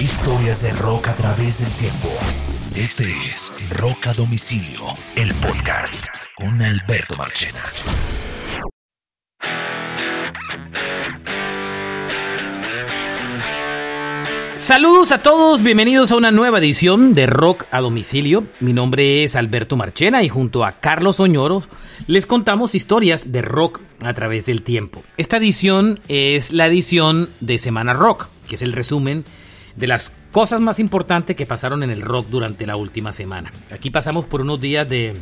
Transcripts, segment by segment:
Historias de rock a través del tiempo. Este es Rock a Domicilio, el podcast con Alberto Marchena. Saludos a todos, bienvenidos a una nueva edición de Rock a Domicilio. Mi nombre es Alberto Marchena y junto a Carlos Oñoro les contamos historias de rock a través del tiempo. Esta edición es la edición de Semana Rock, que es el resumen de las cosas más importantes que pasaron en el rock durante la última semana. Aquí pasamos por unos días de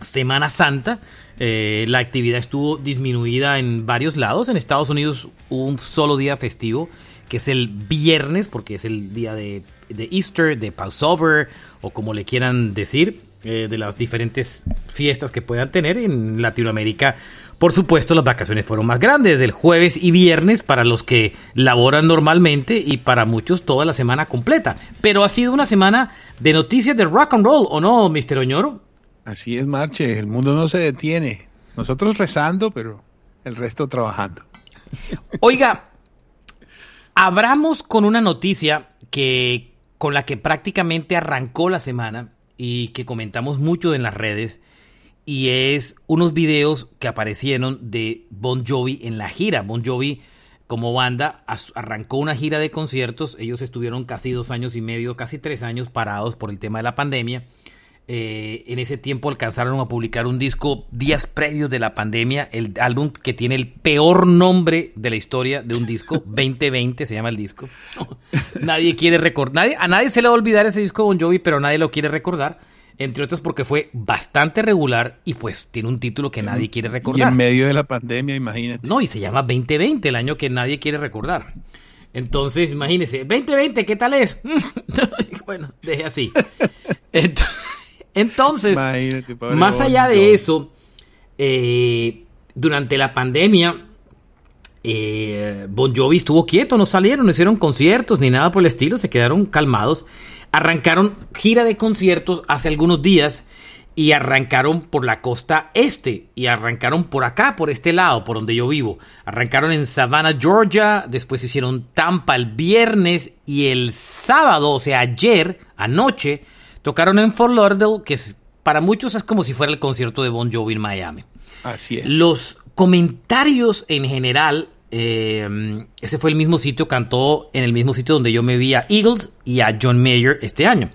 Semana Santa. Eh, la actividad estuvo disminuida en varios lados. En Estados Unidos hubo un solo día festivo, que es el viernes, porque es el día de, de Easter, de Passover, o como le quieran decir, eh, de las diferentes fiestas que puedan tener en Latinoamérica. Por supuesto, las vacaciones fueron más grandes, el jueves y viernes para los que laboran normalmente y para muchos toda la semana completa. Pero ha sido una semana de noticias de rock and roll, ¿o no, Mr. Oñoro? Así es, Marche, el mundo no se detiene. Nosotros rezando, pero el resto trabajando. Oiga, abramos con una noticia que con la que prácticamente arrancó la semana y que comentamos mucho en las redes y es unos videos que aparecieron de Bon Jovi en la gira. Bon Jovi como banda arrancó una gira de conciertos, ellos estuvieron casi dos años y medio, casi tres años parados por el tema de la pandemia. Eh, en ese tiempo alcanzaron a publicar un disco días previos de la pandemia, el álbum que tiene el peor nombre de la historia de un disco, 2020 se llama el disco. nadie quiere recordar, a nadie se le va a olvidar ese disco Bon Jovi, pero nadie lo quiere recordar entre otros porque fue bastante regular y pues tiene un título que nadie quiere recordar. Y en medio de la pandemia, imagínate. No, y se llama 2020, el año que nadie quiere recordar. Entonces, imagínese, 2020, ¿qué tal es? bueno, deje así. Entonces, más allá de eso, eh, durante la pandemia, eh, Bon Jovi estuvo quieto, no salieron, no hicieron conciertos ni nada por el estilo, se quedaron calmados arrancaron gira de conciertos hace algunos días y arrancaron por la costa este y arrancaron por acá, por este lado, por donde yo vivo. Arrancaron en Savannah, Georgia, después hicieron Tampa el viernes y el sábado, o sea, ayer, anoche, tocaron en Fort Lauderdale, que para muchos es como si fuera el concierto de Bon Jovi en Miami. Así es. Los comentarios en general eh, ese fue el mismo sitio, cantó en el mismo sitio donde yo me vi a Eagles y a John Mayer este año.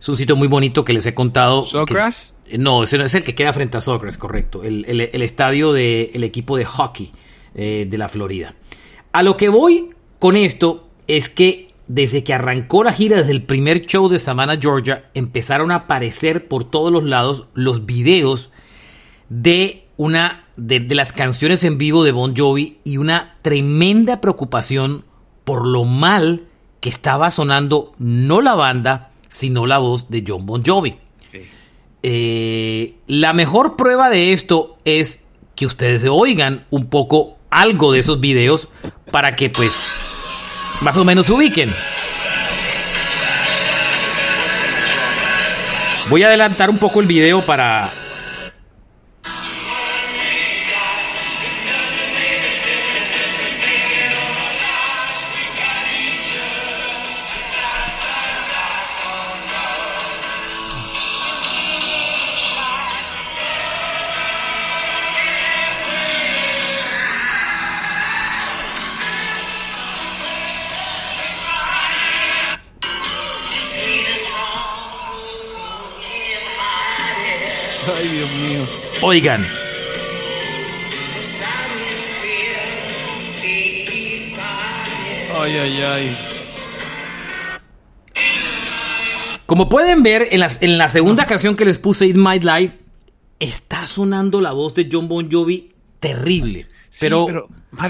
Es un sitio muy bonito que les he contado. ¿Socrates? no, ese no es el que queda frente a Socrates, correcto. El, estadio del equipo de hockey eh, de la Florida. A lo que voy con esto es que desde que arrancó la gira, desde el primer show de Savannah, Georgia, empezaron a aparecer por todos los lados los videos de una de, las canciones en vivo de Bon Jovi y una tremenda preocupación por lo mal que estaba sonando no la banda, sino la voz de John Bon Jovi. Eh, la mejor prueba de esto es que ustedes oigan un poco algo de esos videos para que pues más o menos se ubiquen. Voy a adelantar un poco el video para Oigan. Ay, ay, ay. Como pueden ver, en la, en la segunda canción que les puse, It My Life, está sonando la voz de John Bon Jovi terrible. pero, pero,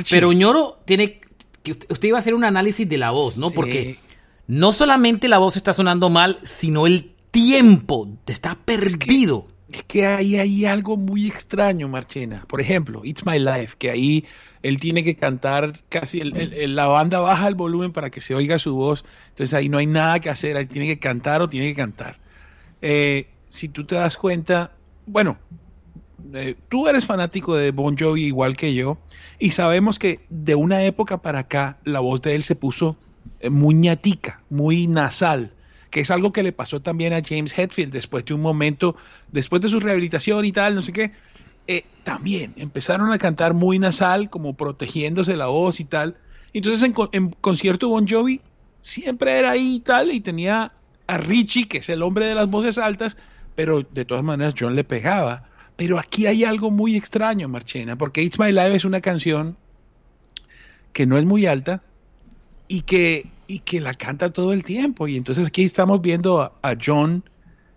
pero Ñoro tiene. que Usted iba a hacer un análisis de la voz, ¿no? Porque no solamente la voz está sonando mal, sino el tiempo está perdido es que ahí hay algo muy extraño, Marchena. Por ejemplo, It's My Life, que ahí él tiene que cantar casi, la banda baja el volumen para que se oiga su voz, entonces ahí no hay nada que hacer, él tiene que cantar o tiene que cantar. Eh, si tú te das cuenta, bueno, eh, tú eres fanático de Bon Jovi igual que yo, y sabemos que de una época para acá la voz de él se puso eh, muy ñatica, muy nasal, que es algo que le pasó también a James Hetfield después de un momento, después de su rehabilitación y tal, no sé qué. Eh, también empezaron a cantar muy nasal, como protegiéndose la voz y tal. Entonces en, en concierto Bon Jovi siempre era ahí y tal, y tenía a Richie, que es el hombre de las voces altas, pero de todas maneras John le pegaba. Pero aquí hay algo muy extraño, Marchena, porque It's My Life es una canción que no es muy alta y que, y que la canta todo el tiempo. Y entonces aquí estamos viendo a, John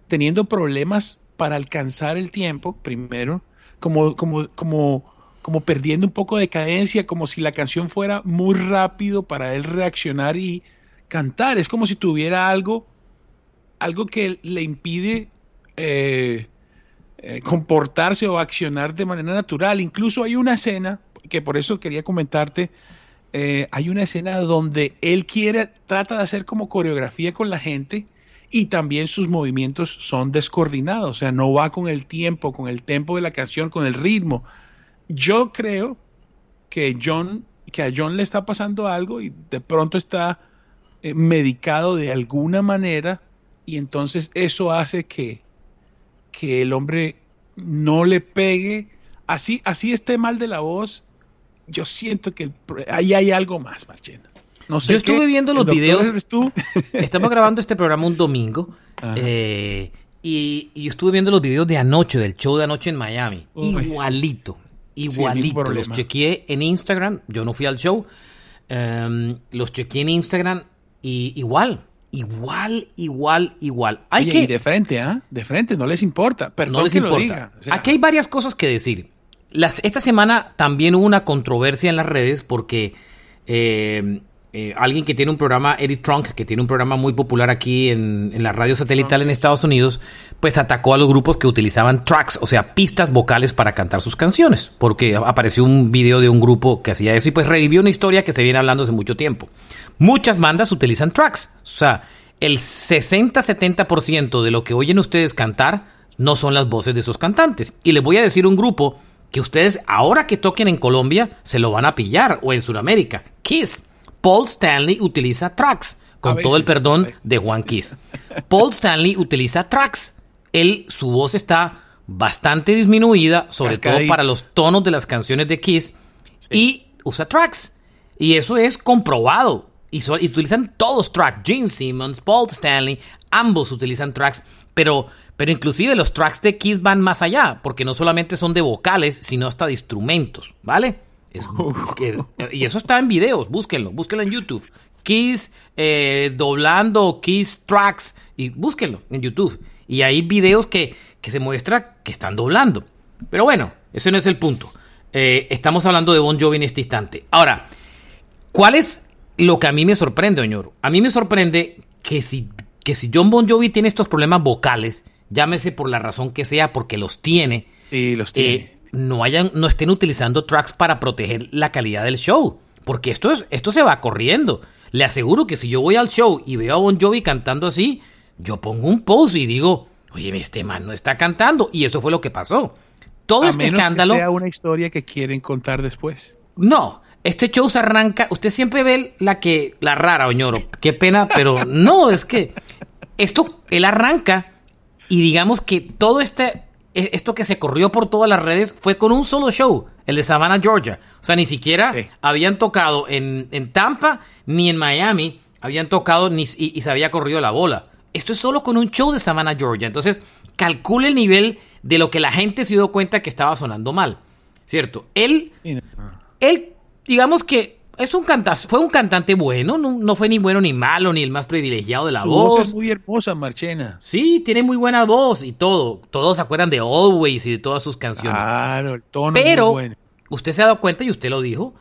teniendo problemas para alcanzar el tiempo, primero, como, como, como, como perdiendo un poco de cadencia, como si la canción fuera muy rápido para él reaccionar y cantar. Es como si tuviera algo, algo que le impide eh, eh, comportarse o accionar de manera natural. Incluso hay una escena, que por eso quería comentarte, eh, hay una escena donde él quiere, trata de hacer como coreografía con la gente y también sus movimientos son descoordinados, o sea, no va con el tiempo, con el tempo de la canción, con el ritmo. Yo creo que John, que a John le está pasando algo y de pronto está eh, medicado de alguna manera y entonces eso hace que, que el hombre no le pegue, así, así esté mal de la voz, yo siento que ahí hay algo más, Marchena. No sé yo estuve viendo los videos. Estamos grabando este programa un domingo. Eh, y, y, estuve viendo los videos de anoche, del show de anoche en Miami. igualito. Igualito. los chequeé en Instagram. Yo no fui al show. Em, los chequeé en Instagram. Y igual. Igual, igual, igual. Hay que... Y de frente, ¿ah? De frente, no les importa. Perdón no les importa. Aquí hay varias cosas que decir. Las, esta semana también hubo una controversia en las redes porque eh, eh, alguien que tiene un programa, Eric Trunk, que tiene un programa muy popular aquí en, la radio satelital en Estados Unidos, pues atacó a los grupos que utilizaban tracks, o sea, pistas vocales para cantar sus canciones, porque apareció un video de un grupo que hacía eso y pues revivió una historia que se viene hablando hace mucho tiempo. Muchas bandas utilizan tracks, o sea, el 60-70% de lo que oyen ustedes cantar no son las voces de esos cantantes. Y les voy a decir un grupo que ustedes ahora que toquen en Colombia se lo van a pillar o en Sudamérica. Kiss. Paul Stanley utiliza tracks, con todo el perdón de Juan Kiss. Paul Stanley utiliza tracks. Él, su voz está bastante disminuida, sobre todo para los tonos de las canciones de Kiss, y usa tracks. Y eso es comprobado. Y, utilizan todos tracks. Gene Simmons, Paul Stanley, ambos utilizan tracks. Pero, pero inclusive los tracks de Kiss van más allá, porque no solamente son de vocales, sino hasta de instrumentos, ¿vale? y eso está en videos, búsquenlo, búsquenlo en YouTube. Kiss eh, doblando Kiss tracks y búsquenlo en YouTube. Y hay videos que, que, se muestra que están doblando. Pero bueno, ese no es el punto. Eh, estamos hablando de Bon Jovi en este instante. Ahora, ¿cuál es lo que a mí me sorprende, señor? A mí me sorprende que si, que si John Bon Jovi tiene estos problemas vocales, llámese por la razón que sea, porque los tiene. Sí, los tiene. Eh, no hayan, no estén utilizando tracks para proteger la calidad del show. Porque esto, es, esto se va corriendo. Le aseguro que si yo voy al show y veo a Bon Jovi cantando así, yo pongo un post y digo, oye, este man no está cantando. Y eso fue lo que pasó. Todo este escándalo. Que sea una historia que quieren contar después. No, este show se arranca. Usted siempre ve la que, la rara, Oñoro. Qué pena, pero no, es que esto, él arranca y digamos que todo este e, esto que se corrió por todas las redes fue con un solo show, el de Savannah, Georgia. O sea, ni siquiera habían tocado en, Tampa ni en Miami, habían tocado ni, y, se había corrido la bola. Esto es solo con un show de Savannah, Georgia. Entonces, calcule el nivel de lo que la gente se dio cuenta que estaba sonando mal. ¿Cierto? Él, él digamos que es un cantante, fue un cantante bueno, no, fue ni bueno ni malo, ni el más privilegiado de la voz. voz. es muy hermosa, Marchena. Sí, tiene muy buena voz y todo. Todos se acuerdan de Always y de todas sus canciones. Claro, el tono Pero, muy bueno. usted se ha dado cuenta y usted lo dijo,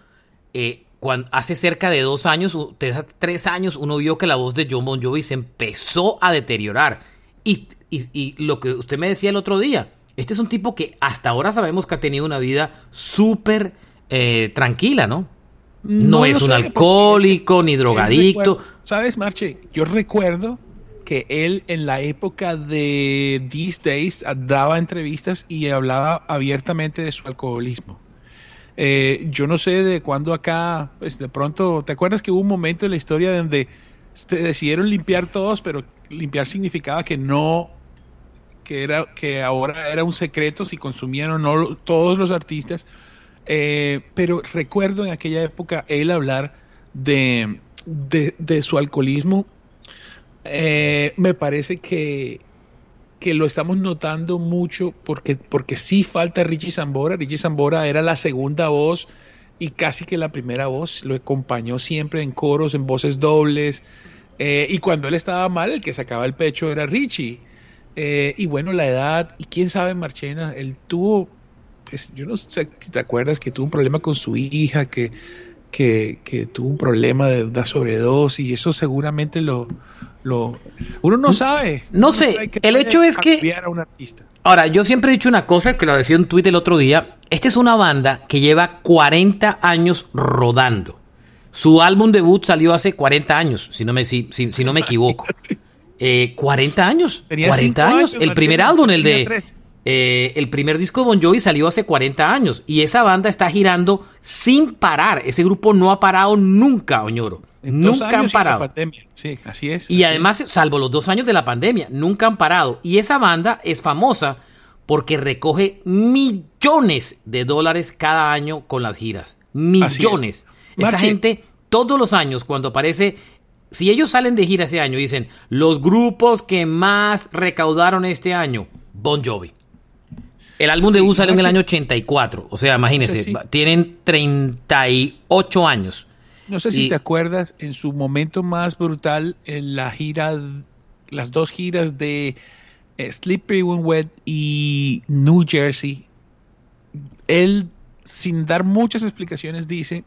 eh, cuando, hace cerca de dos años, hace tres años, uno vio que la voz de John Bon Jovi se empezó a deteriorar. Y, y lo que usted me decía el otro día, este es un tipo que hasta ahora sabemos que ha tenido una vida súper eh, tranquila, ¿no? No, es un alcohólico ni drogadicto. ¿Sabes, Marche? Yo recuerdo que él en la época de These Days daba entrevistas y hablaba abiertamente de su alcoholismo. Eh, yo no sé de cuándo acá, pues de pronto, ¿te acuerdas que hubo un momento en la historia donde se decidieron limpiar todos, pero limpiar significaba que no, que era, que ahora era un secreto si consumían o no todos los artistas. Eh, pero recuerdo en aquella época él hablar de, de, su alcoholismo. Eh, me parece que, que lo estamos notando mucho porque, porque sí falta Richie Zambora. Richie Zambora era la segunda voz y casi que la primera voz. Lo acompañó siempre en coros, en voces dobles. Eh, y cuando él estaba mal, el que sacaba el pecho era Richie. Y bueno, la edad, y quién sabe, Marchena, él tuvo, yo no sé si te acuerdas que tuvo un problema con su hija, que, que, que tuvo un problema de una sobredosis, y eso seguramente lo, lo uno no sabe. No sé, el hecho es que... Ahora, yo siempre he dicho una cosa que lo decía en Twitter el otro día. Esta es una banda que lleva 40 años rodando. Su álbum debut salió hace 40 años, si no me, si, si, no me equivoco. Eh, 40 años. 40 años. El primer álbum, el de... Eh, el primer disco de Bon Jovi salió hace 40 años y esa banda está girando sin parar. Ese grupo no ha parado nunca, Oñoro. nunca han parado. Sí, así es. Y además, salvo los dos años de la pandemia, nunca han parado. Y esa banda es famosa porque recoge millones de dólares cada año con las giras. Millones. Esa gente, todos los años, cuando aparece si ellos salen de gira ese año y dicen los grupos que más recaudaron este año, Bon Jovi. El álbum de U salió en el año 84. O sea, imagínense, tienen 38 años. No sé si te acuerdas, en su momento más brutal, en la gira, las dos giras de eh, Slippery When Wet y New Jersey, él, sin dar muchas explicaciones, dice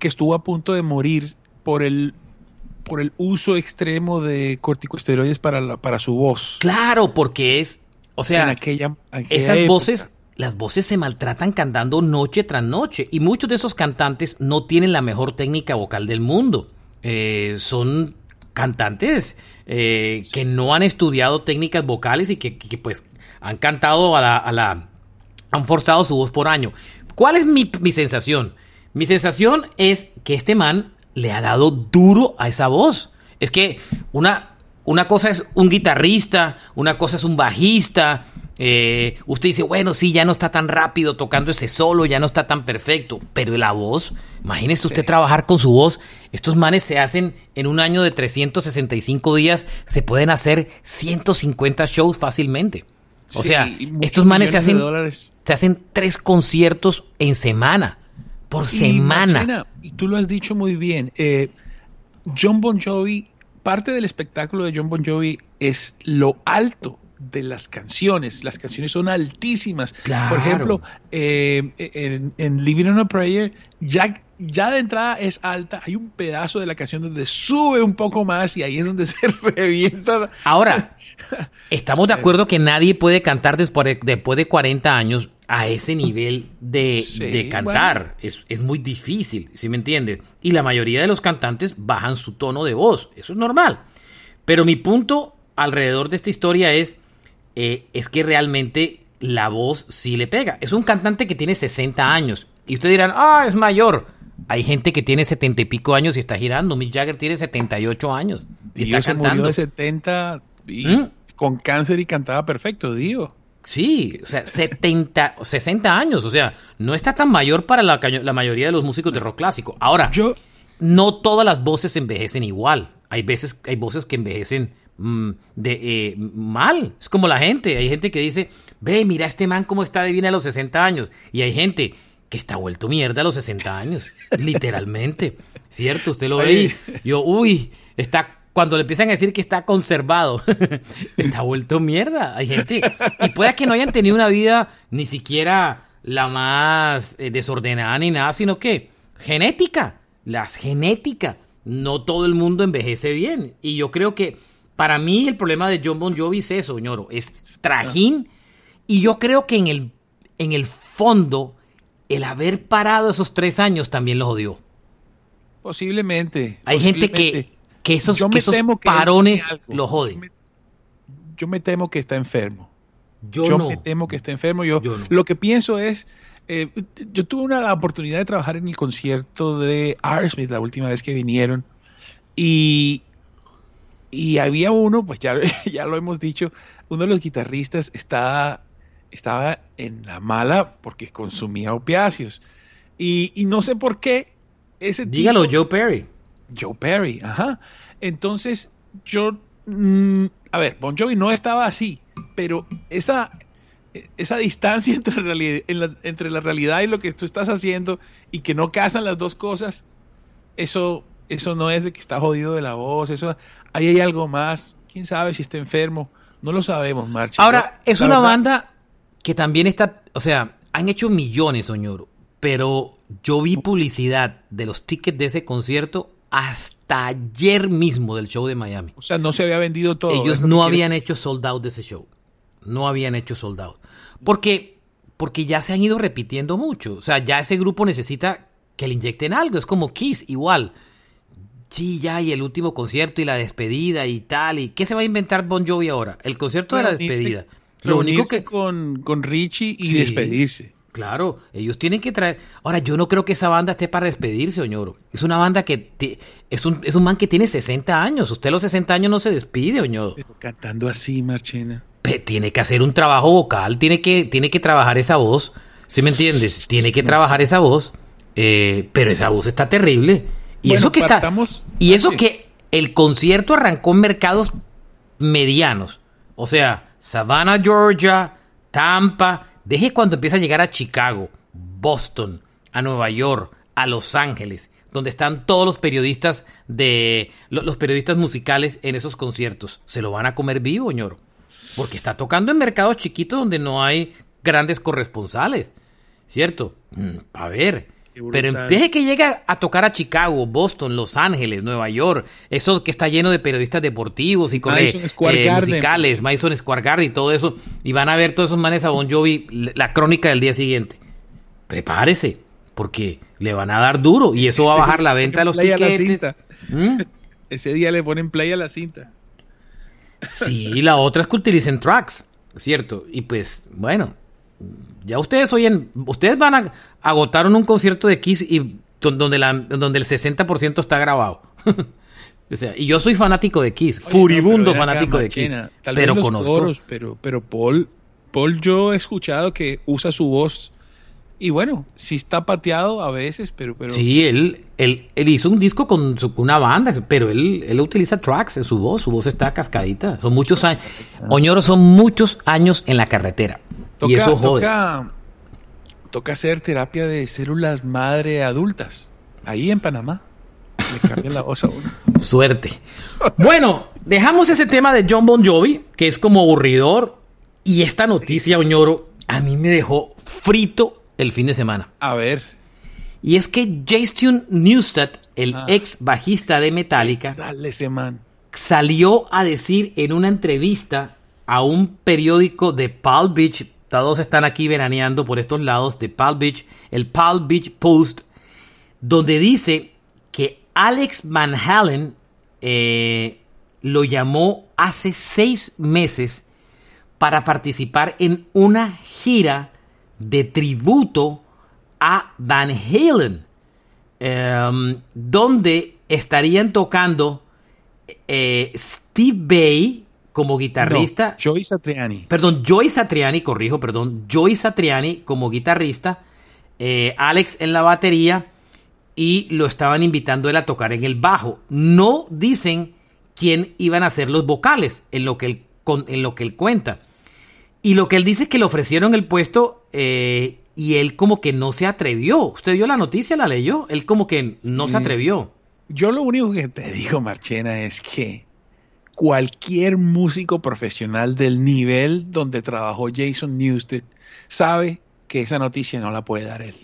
que estuvo a punto de morir por el por el uso extremo de corticosteroides para, para su voz. Claro, porque es o sea, esas voces, las voces se maltratan cantando noche tras noche y muchos de esos cantantes no tienen la mejor técnica vocal del mundo. Eh, son cantantes eh, que no han estudiado técnicas vocales y que, pues han cantado a la, a la, han forzado su voz por año. ¿Cuál es mi, mi sensación? Mi sensación es que este man le ha dado duro a esa voz. Es que una, una cosa es un guitarrista, una cosa es un bajista. Eh, usted dice, bueno, sí, ya no está tan rápido tocando ese solo, ya no está tan perfecto, pero la voz, imagínese usted trabajar con su voz. Estos manes se hacen en un año de 365 días, se pueden hacer 150 shows fácilmente. O sea, estos manes se hacen, se hacen tres conciertos en semana, por semana. y tú lo has dicho muy bien. Eh, John Bon Jovi parte del espectáculo de John Bon Jovi es lo alto de las canciones. Las canciones son altísimas. Por ejemplo, eh, en, Living on a Prayer, ya, ya de entrada es alta. Hay un pedazo de la canción donde sube un poco más y ahí es donde se revienta. Ahora, estamos de acuerdo que nadie puede cantar después de, después de 40 años a ese nivel de, cantar. Es, muy difícil, ¿sí me entiendes? Y la mayoría de los cantantes bajan su tono de voz. Eso es normal. Pero mi punto alrededor de esta historia es, eh, es que realmente la voz sí le pega. Es un cantante que tiene 60 años. Y ustedes dirán, ah, es mayor. Hay gente que tiene 70 y pico años y está girando. Mick Jagger tiene 78 años. Y, está cantando. murió de 70 y ¿Mm? con cáncer y cantaba perfecto, digo. Sí, o sea, 70, 60 años, o sea, no está tan mayor para la, la mayoría de los músicos de rock clásico. Ahora, Yo, no todas las voces envejecen igual. Hay veces, hay voces que envejecen mm, de, eh, mal. Es como la gente. Hay gente que dice, ve, mira este man cómo está de bien a los 60 años. Y hay gente que está vuelto mierda a los 60 años. literalmente. ¿Cierto? Usted lo ve yo, uy, está cuando le empiezan a decir que está conservado, está vuelto mierda. Hay gente, y puede que no hayan tenido una vida ni siquiera la más eh, desordenada ni nada, sino que genética, las genética. No todo el mundo envejece bien. Y yo creo que para mí el problema de John Bon Jovi es eso, ñoro, es trajín. Y yo creo que en el, en el fondo, el haber parado esos tres años también los odió. Posiblemente. Hay gente que que esos, parones lo joden. Yo me, temo que está enfermo. Yo, me temo que está enfermo. Yo, lo que pienso es, Eh, yo tuve una, la oportunidad de trabajar en el concierto de Aerosmith la última vez que vinieron y, y había uno, pues ya, ya lo hemos dicho, uno de los guitarristas estaba, estaba en la mala porque consumía opiáceos. Y, y no sé por qué ese Dígalo, Joe Perry. Joe Perry, ajá. Entonces, yo, mm, a ver, Bon Jovi no estaba así, pero esa, esa distancia entre, la, entre la realidad y lo que tú estás haciendo y que no casan las dos cosas, eso, eso no es de que está jodido de la voz, eso, ahí hay algo más, quién sabe si está enfermo, no lo sabemos, Marcha. Ahora, es una banda que también está, o sea, han hecho millones, Oñoro, pero yo vi publicidad de los tickets de ese concierto hasta ayer mismo del show de Miami. O sea, no se había vendido todo. Ellos no habían hecho sold out de ese show. No habían hecho sold out. Porque, porque ya se han ido repitiendo mucho. O sea, ya ese grupo necesita que le inyecten algo. Es como Kiss, igual. Sí, ya, y el último concierto y la despedida y tal. ¿Y qué se va a inventar Bon Jovi ahora? El concierto de la despedida. Lo único que. Con, con Richie y sí. despedirse. Claro, ellos tienen que traer. Ahora, yo no creo que esa banda esté para despedirse, Oñoro. Es una banda que es un, es un man que tiene 60 años. Usted a los 60 años no se despide, Oñoro. Pero cantando así, Marchena. tiene que hacer un trabajo vocal, tiene que, tiene que trabajar esa voz. ¿Sí me entiendes? Tiene que trabajar esa voz. Eh, pero esa voz está terrible. Y bueno, eso que está. Y eso que el concierto arrancó en mercados medianos. O sea, Savannah, Georgia, Tampa. Deje cuando empieza a llegar a Chicago, Boston, a Nueva York, a Los Ángeles, donde están todos los periodistas de los periodistas musicales en esos conciertos. Se lo van a comer vivo, ñoro. Porque está tocando en mercados chiquitos donde no hay grandes corresponsales. ¿Cierto? A ver. Pero deje que llegue a tocar a Chicago, Boston, Los Ángeles, Nueva York, eso que está lleno de periodistas deportivos y con eh, musicales, Madison Square Garden y todo eso, y van a ver todos esos manes a Bon Jovi la crónica del día siguiente. Prepárese, porque le van a dar duro y eso va a bajar la venta de los tickets. ¿Mm? Ese día le ponen play a la cinta. Sí, la otra es que utilicen tracks, ¿cierto? Y pues, bueno, ya ustedes oyen, ustedes van a agotar un concierto de Kiss y donde, la, donde el 60% está grabado. o sea, y yo soy fanático de Kiss, Oye, furibundo no, fanático de Kiss, pero conozco. Coros, pero, pero Paul, Paul yo he escuchado que usa su voz y bueno, sí está pateado a veces, pero... pero... Sí, él, él, él hizo un disco con su, una banda, pero él, él utiliza tracks en su voz, su voz está cascadita. Son muchos años. Oñoro son muchos años en la carretera. Toca, y eso jode. Toca, toca hacer terapia de células madre adultas, ahí en Panamá. Le cambian la voz a uno. Suerte. Bueno, dejamos ese tema de John Bon Jovi, que es como aburridor, y esta noticia, Oñoro, a mí me dejó frito el fin de semana. A ver. Y es que Jason Newsted, el ah. ex bajista de Metallica, Dale ese man. salió a decir en una entrevista a un periódico de Palm Beach, todos están aquí veraneando por estos lados de Palm Beach, el Palm Beach Post, donde dice que Alex Van Halen eh, lo llamó hace seis meses para participar en una gira de tributo a Van Halen, eh, donde estarían tocando eh, Steve Bay como guitarrista. No, Joey Satriani. Perdón, Joey Satriani, corrijo, perdón. Joey Satriani como guitarrista, eh, Alex en la batería y lo estaban invitando él a tocar en el bajo. No dicen quién iban a ser los vocales en lo que él, en lo que él cuenta. Y lo que él dice es que le ofrecieron el puesto eh, y él como que no se atrevió. ¿Usted vio la noticia, la leyó? Él como que no sí. se atrevió. Yo lo único que te digo, Marchena, es que cualquier músico profesional del nivel donde trabajó Jason Newsted sabe que esa noticia no la puede dar él.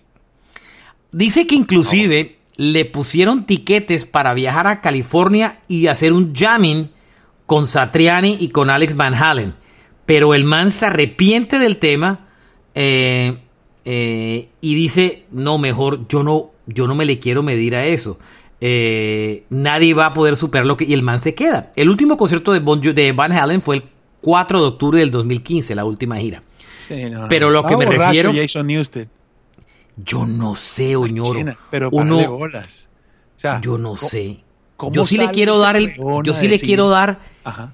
Dice que inclusive le pusieron tiquetes para viajar a California y hacer un jamming con Satriani y con Alex Van Halen pero el man se arrepiente del tema eh, eh, y dice, no, mejor yo no, yo no me le quiero medir a eso. Eh, nadie va a poder superar lo que... Y el man se queda. El último concierto de, bon, de Van Halen fue el 4 de octubre del 2015, la última gira. Sí, no, pero no. lo que me refiero... Jason Newsted. Yo no sé, Oñoro. Pero Uno- bolas. O sea, yo no ¿cómo- sé. cómo Yo sí le quiero dar el. Yo sí le quiero dar. Ajá.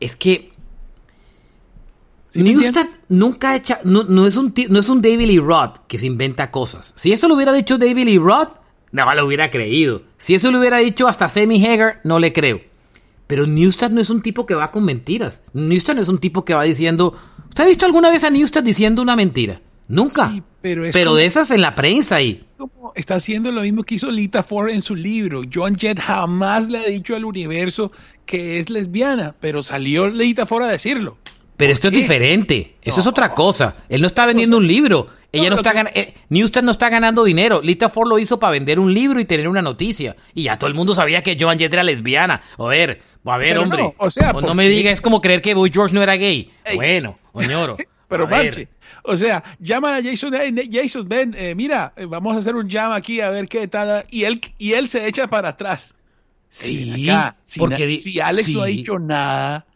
Es que ¿Sí me Newsted nunca ha hecho, no, no es un, no es un David Lee Roth que se inventa cosas. Si eso lo hubiera dicho David Lee Roth, nada más lo hubiera creído. Si eso lo hubiera dicho hasta Sammy Hagar, no le creo. Pero Newsted no es un tipo que va con mentiras. Newsted no es un tipo que va diciendo... ¿Usted ha visto alguna vez a Newsted diciendo una mentira? Nunca. Sí, pero es pero como- de esas en la prensa y... como está haciendo lo mismo que hizo Lita Ford en su libro. Joan Jett jamás le ha dicho al universo que es lesbiana, pero salió Lita Ford a decirlo. Pero esto es diferente. Eso es otra cosa. Él no está vendiendo un libro. Ella no, está que- ganando. Newsted no está ganando dinero. Lita Ford lo hizo para vender un libro y tener una noticia. Y ya todo el mundo sabía que Joan Jett era lesbiana. A ver, a ver, Pero hombre. no, o sea, no ¿por me qué? diga, es como creer que Boy George no era gay. Ey. Bueno, oñoro. Pero manche, o sea, llaman a Jason, "Hey, Ne- Jason, ven, eh, mira, eh, vamos a hacer un jam aquí a ver qué tal. Y él, y él se echa para atrás. Sí, Ven acá, si, porque si Alex no ha dicho nada,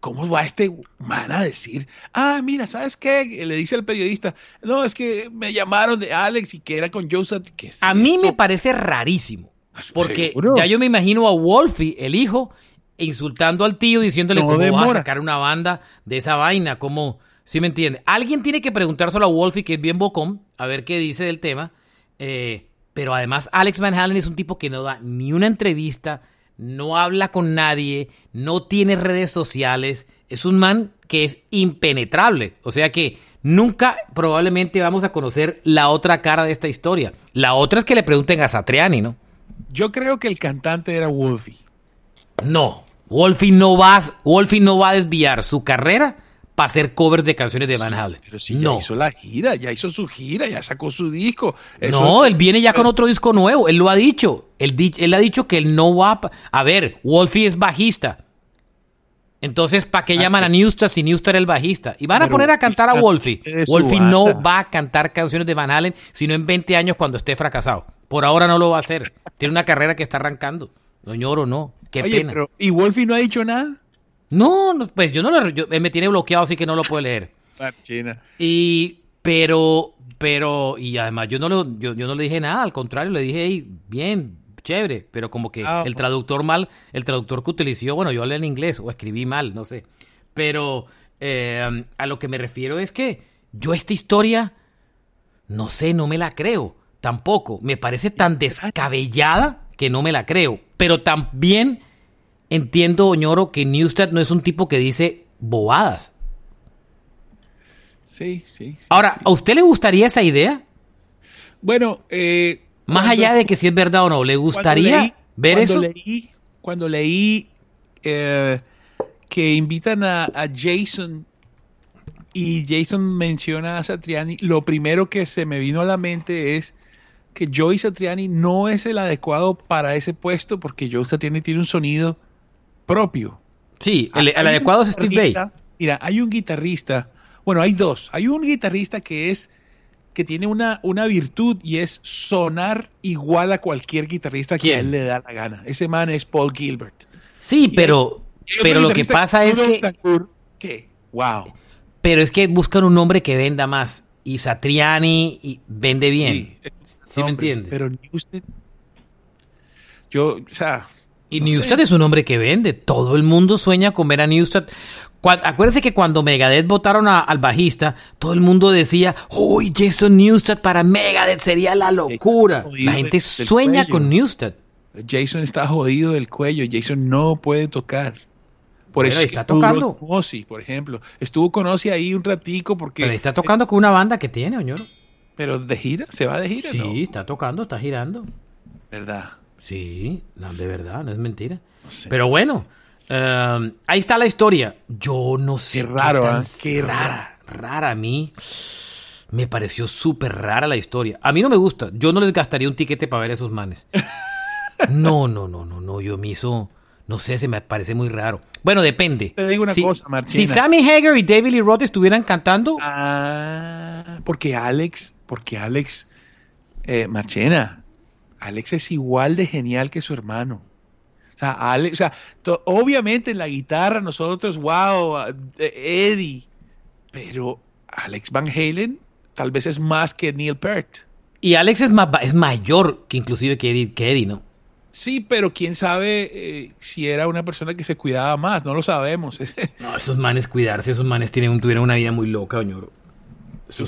¿cómo va este man a decir? Ah, mira, ¿sabes qué? Le dice el periodista, no, es que me llamaron de Alex y que era con Joseph. ¿Qué es A mí me parece rarísimo. Porque ¿Seguro? ya yo me imagino a Wolfie, el hijo, insultando al tío, diciéndole No cómo vas a sacar una banda de esa vaina, como, ¿sí me entiende? Alguien tiene que preguntárselo a Wolfie, que es bien bocón, a ver qué dice del tema. Eh, pero además, Alex Van Halen es un tipo que no da ni una entrevista, no habla con nadie, no tiene redes sociales. Es un man que es impenetrable. O sea que nunca probablemente vamos a conocer la otra cara de esta historia. La otra es que le pregunten a Satriani, ¿no? Yo creo que el cantante era Wolfie. No, Wolfie no va, Wolfie no va a desviar su carrera para hacer covers de canciones de Van Halen. Pero si no. ya hizo la gira, ya hizo su gira, ya sacó su disco. Eso- No, él viene ya con otro disco nuevo. Él lo ha dicho. Él, ha dicho que él no va a... A ver, Wolfie es bajista. Entonces, ¿para qué Ah, llaman sí. a Newsted si Newsted era el bajista? Y van a poner a cantar a Wolfie. Wolfie no va a cantar canciones de Van Halen, sino en 20 años cuando esté fracasado. Por ahora no lo va a hacer. Tiene una carrera que está arrancando. No lloro, no. Qué Oye, pena. pero ¿y Wolfie no ha dicho nada? No, no, pues yo no lo... yo- me tiene bloqueado, así que no lo puedo leer. Marchena. Y, pero, pero, y además yo no, lo, yo, yo no le dije nada, al contrario, le dije, "Ey, bien, chévere, pero como que Ah, el traductor mal, el traductor que utilizó, bueno, yo hablé en inglés o escribí mal, no sé. Pero eh, a lo que me refiero es que yo esta historia, no sé, no me la creo, tampoco. Me parece tan descabellada que no me la creo. Pero también entiendo, Oñoro, que Newsted no es un tipo que dice bobadas. Sí, sí. sí, Ahora, sí. ¿a usted le gustaría esa idea? Bueno, eh, Más cuando allá de que si es verdad o no, ¿le gustaría leí- ver cuando eso? Leí, cuando leí eh, que invitan a, a Jason y Jason menciona a Satriani, lo primero que se me vino a la mente es que Joey Satriani no es el adecuado para ese puesto porque Joey Satriani tiene un sonido propio. Sí, el, adecuado es Steve Bay. Mira, hay un guitarrista, bueno, hay dos. Hay un guitarrista que es que tiene una, una virtud y es sonar igual a cualquier guitarrista que a él le da la gana. Ese man es Paul Gilbert. Sí, pero, hay pero lo que pasa es que, que, wow. pero es que buscan un nombre que venda más. Y Satriani y vende bien. Sí, ¿Sí me hombre, entiende? Pero Newsted, yo, o sea, Y no Newsted sé. es un hombre que vende. Todo el mundo sueña con ver a Newsted. Cua- acuérdese que cuando Megadeth votaron a- al bajista, todo el mundo decía, uy, Jason Newsted para Megadeth sería la locura. La gente sueña cuello. con Newsted. Jason está jodido del cuello. Jason no puede tocar. Por eso es está tocando. con Ozzy, por ejemplo. Estuvo con Ozzy ahí un ratico porque... Pero está tocando con una banda que tiene, Oñoro. Pero de gira, ¿se va de gira? Sí, No, está tocando, está girando. ¿verdad? Sí, no, de verdad, no es mentira. No sé. Pero bueno, eh, ahí está la historia. Yo no sé. Qué raro, tan ¿ah? Qué rara, rara a mí. Me pareció súper rara la historia. A mí no me gusta. Yo no les gastaría un tiquete para ver a esos manes. No, no, no, no, no. Yo me hizo. No sé, se me parece muy raro. Bueno, depende. Te digo una si, cosa, Martina. Si Sammy Hagar y David Lee Roth estuvieran cantando, Ah, porque Alex, porque Alex, eh, Marchena, Alex es igual de genial que su hermano. O sea, Alex, o sea, to- obviamente en la guitarra nosotros, wow, Eddie, pero Alex Van Halen tal vez es más que Neil Peart. Y Alex es, más, es mayor que inclusive que Eddie, que Eddie ¿no? Sí, pero quién sabe eh, si era una persona que se cuidaba más, no lo sabemos. no, esos manes cuidarse, esos manes tienen, tuvieron una vida muy loca, señor.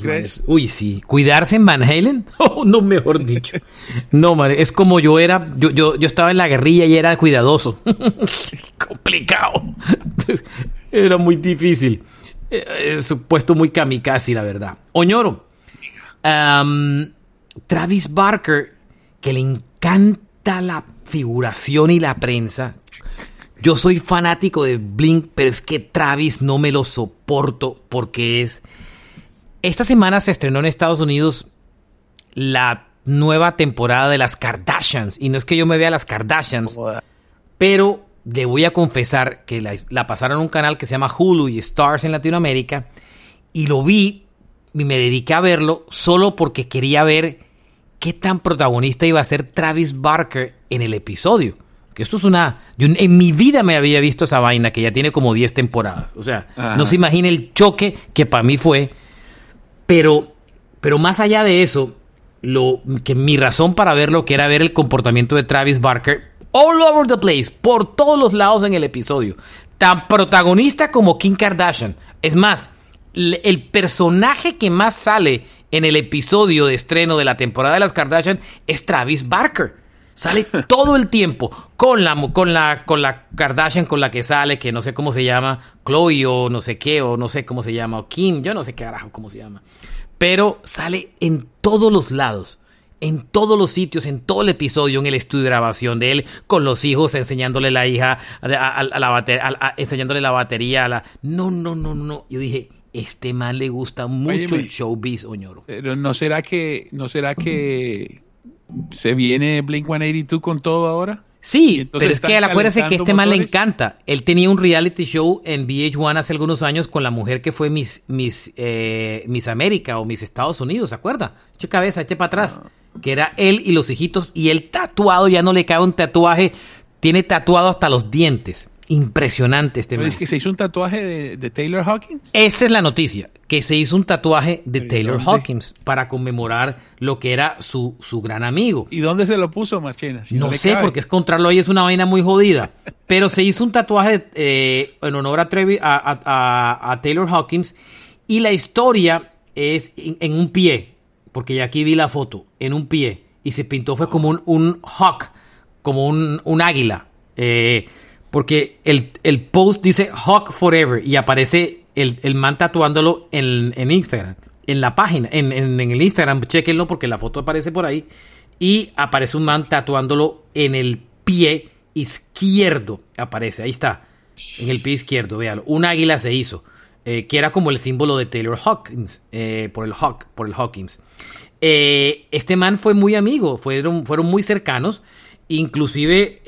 Crees? uy, sí. ¿Cuidarse en Van Halen? Oh, no, mejor dicho. No, madre, es como yo era, yo, yo, yo estaba en la guerrilla y era cuidadoso. Complicado. era muy difícil. Eh, es puesto muy kamikaze, la verdad. Oñoro. Travis Barker, que le encanta la figuración y la prensa. Yo soy fanático de Blink, pero es que Travis no me lo soporto porque es... Esta semana se estrenó en Estados Unidos la nueva temporada de las Kardashians. Y no es que yo me vea las Kardashians, pero le voy a confesar que la, la, pasaron en un canal que se llama Hulu y Stars en Latinoamérica. Y lo vi y me dediqué a verlo solo porque quería ver qué tan protagonista iba a ser Travis Barker en el episodio. Que esto es una... Yo en mi vida me había visto esa vaina que ya tiene como 10 temporadas. O sea, no se imagina el choque que para mí fue. Pero, pero más allá de eso, lo que mi razón para verlo que era ver el comportamiento de Travis Barker all over the place, por todos los lados en el episodio. Tan protagonista como Kim Kardashian. Es más, el personaje que más sale en el episodio de estreno de la temporada de las Kardashian es Travis Barker. Sale todo el tiempo con la, con la, con la Kardashian con la que sale, que no sé cómo se llama, Chloe o no sé qué, o no sé cómo se llama, o Kim, yo no sé qué carajo cómo se llama. Pero sale en todos los lados, en todos los sitios, en todo el episodio, en el estudio de grabación de él, con los hijos, enseñándole la hija, a, la batería, enseñándole la batería. A la... No, no, no, no. Yo dije, este man le gusta mucho el showbiz, Oñoro. Pero no será que, no será que se viene Blink 182 con todo ahora. Sí, pero es que acuérdese que este man le encanta. Él tenía un reality show en VH1 hace algunos años con la mujer que fue Miss, Miss, eh, Miss América o Miss Estados Unidos, ¿se acuerda? Eche cabeza, eche para atrás. Ah. Que era él y los hijitos. Y el tatuado ya no le cae un tatuaje. Tiene tatuado hasta los dientes. Impresionante este ¿Es que se hizo un tatuaje de, Taylor Hawkins? Esa es la noticia, que se hizo un tatuaje de Taylor Hawkins para conmemorar lo que era su, su gran amigo. ¿Y dónde se lo puso, Marchena? no, sé, porque es encontrarlo ahí es una vaina muy jodida. Pero se hizo un tatuaje eh, en honor a, a, Taylor Hawkins y la historia es en, un pie, porque ya aquí vi la foto, en un pie, y se pintó fue como un, un hawk, como un, un águila. Eh, porque el, el, post dice Hawk Forever y aparece el, el man tatuándolo en, en, Instagram. En la página, en, en, el Instagram, chequenlo porque la foto aparece por ahí. Y aparece un man tatuándolo en el pie izquierdo. Aparece, ahí está. En el pie izquierdo, véalo. Un águila se hizo. Eh, que era como el símbolo de Taylor Hawkins. Eh, por el Hawk, por el Hawkins. Eh, este man fue muy amigo. Fueron, fueron muy cercanos. Inclusive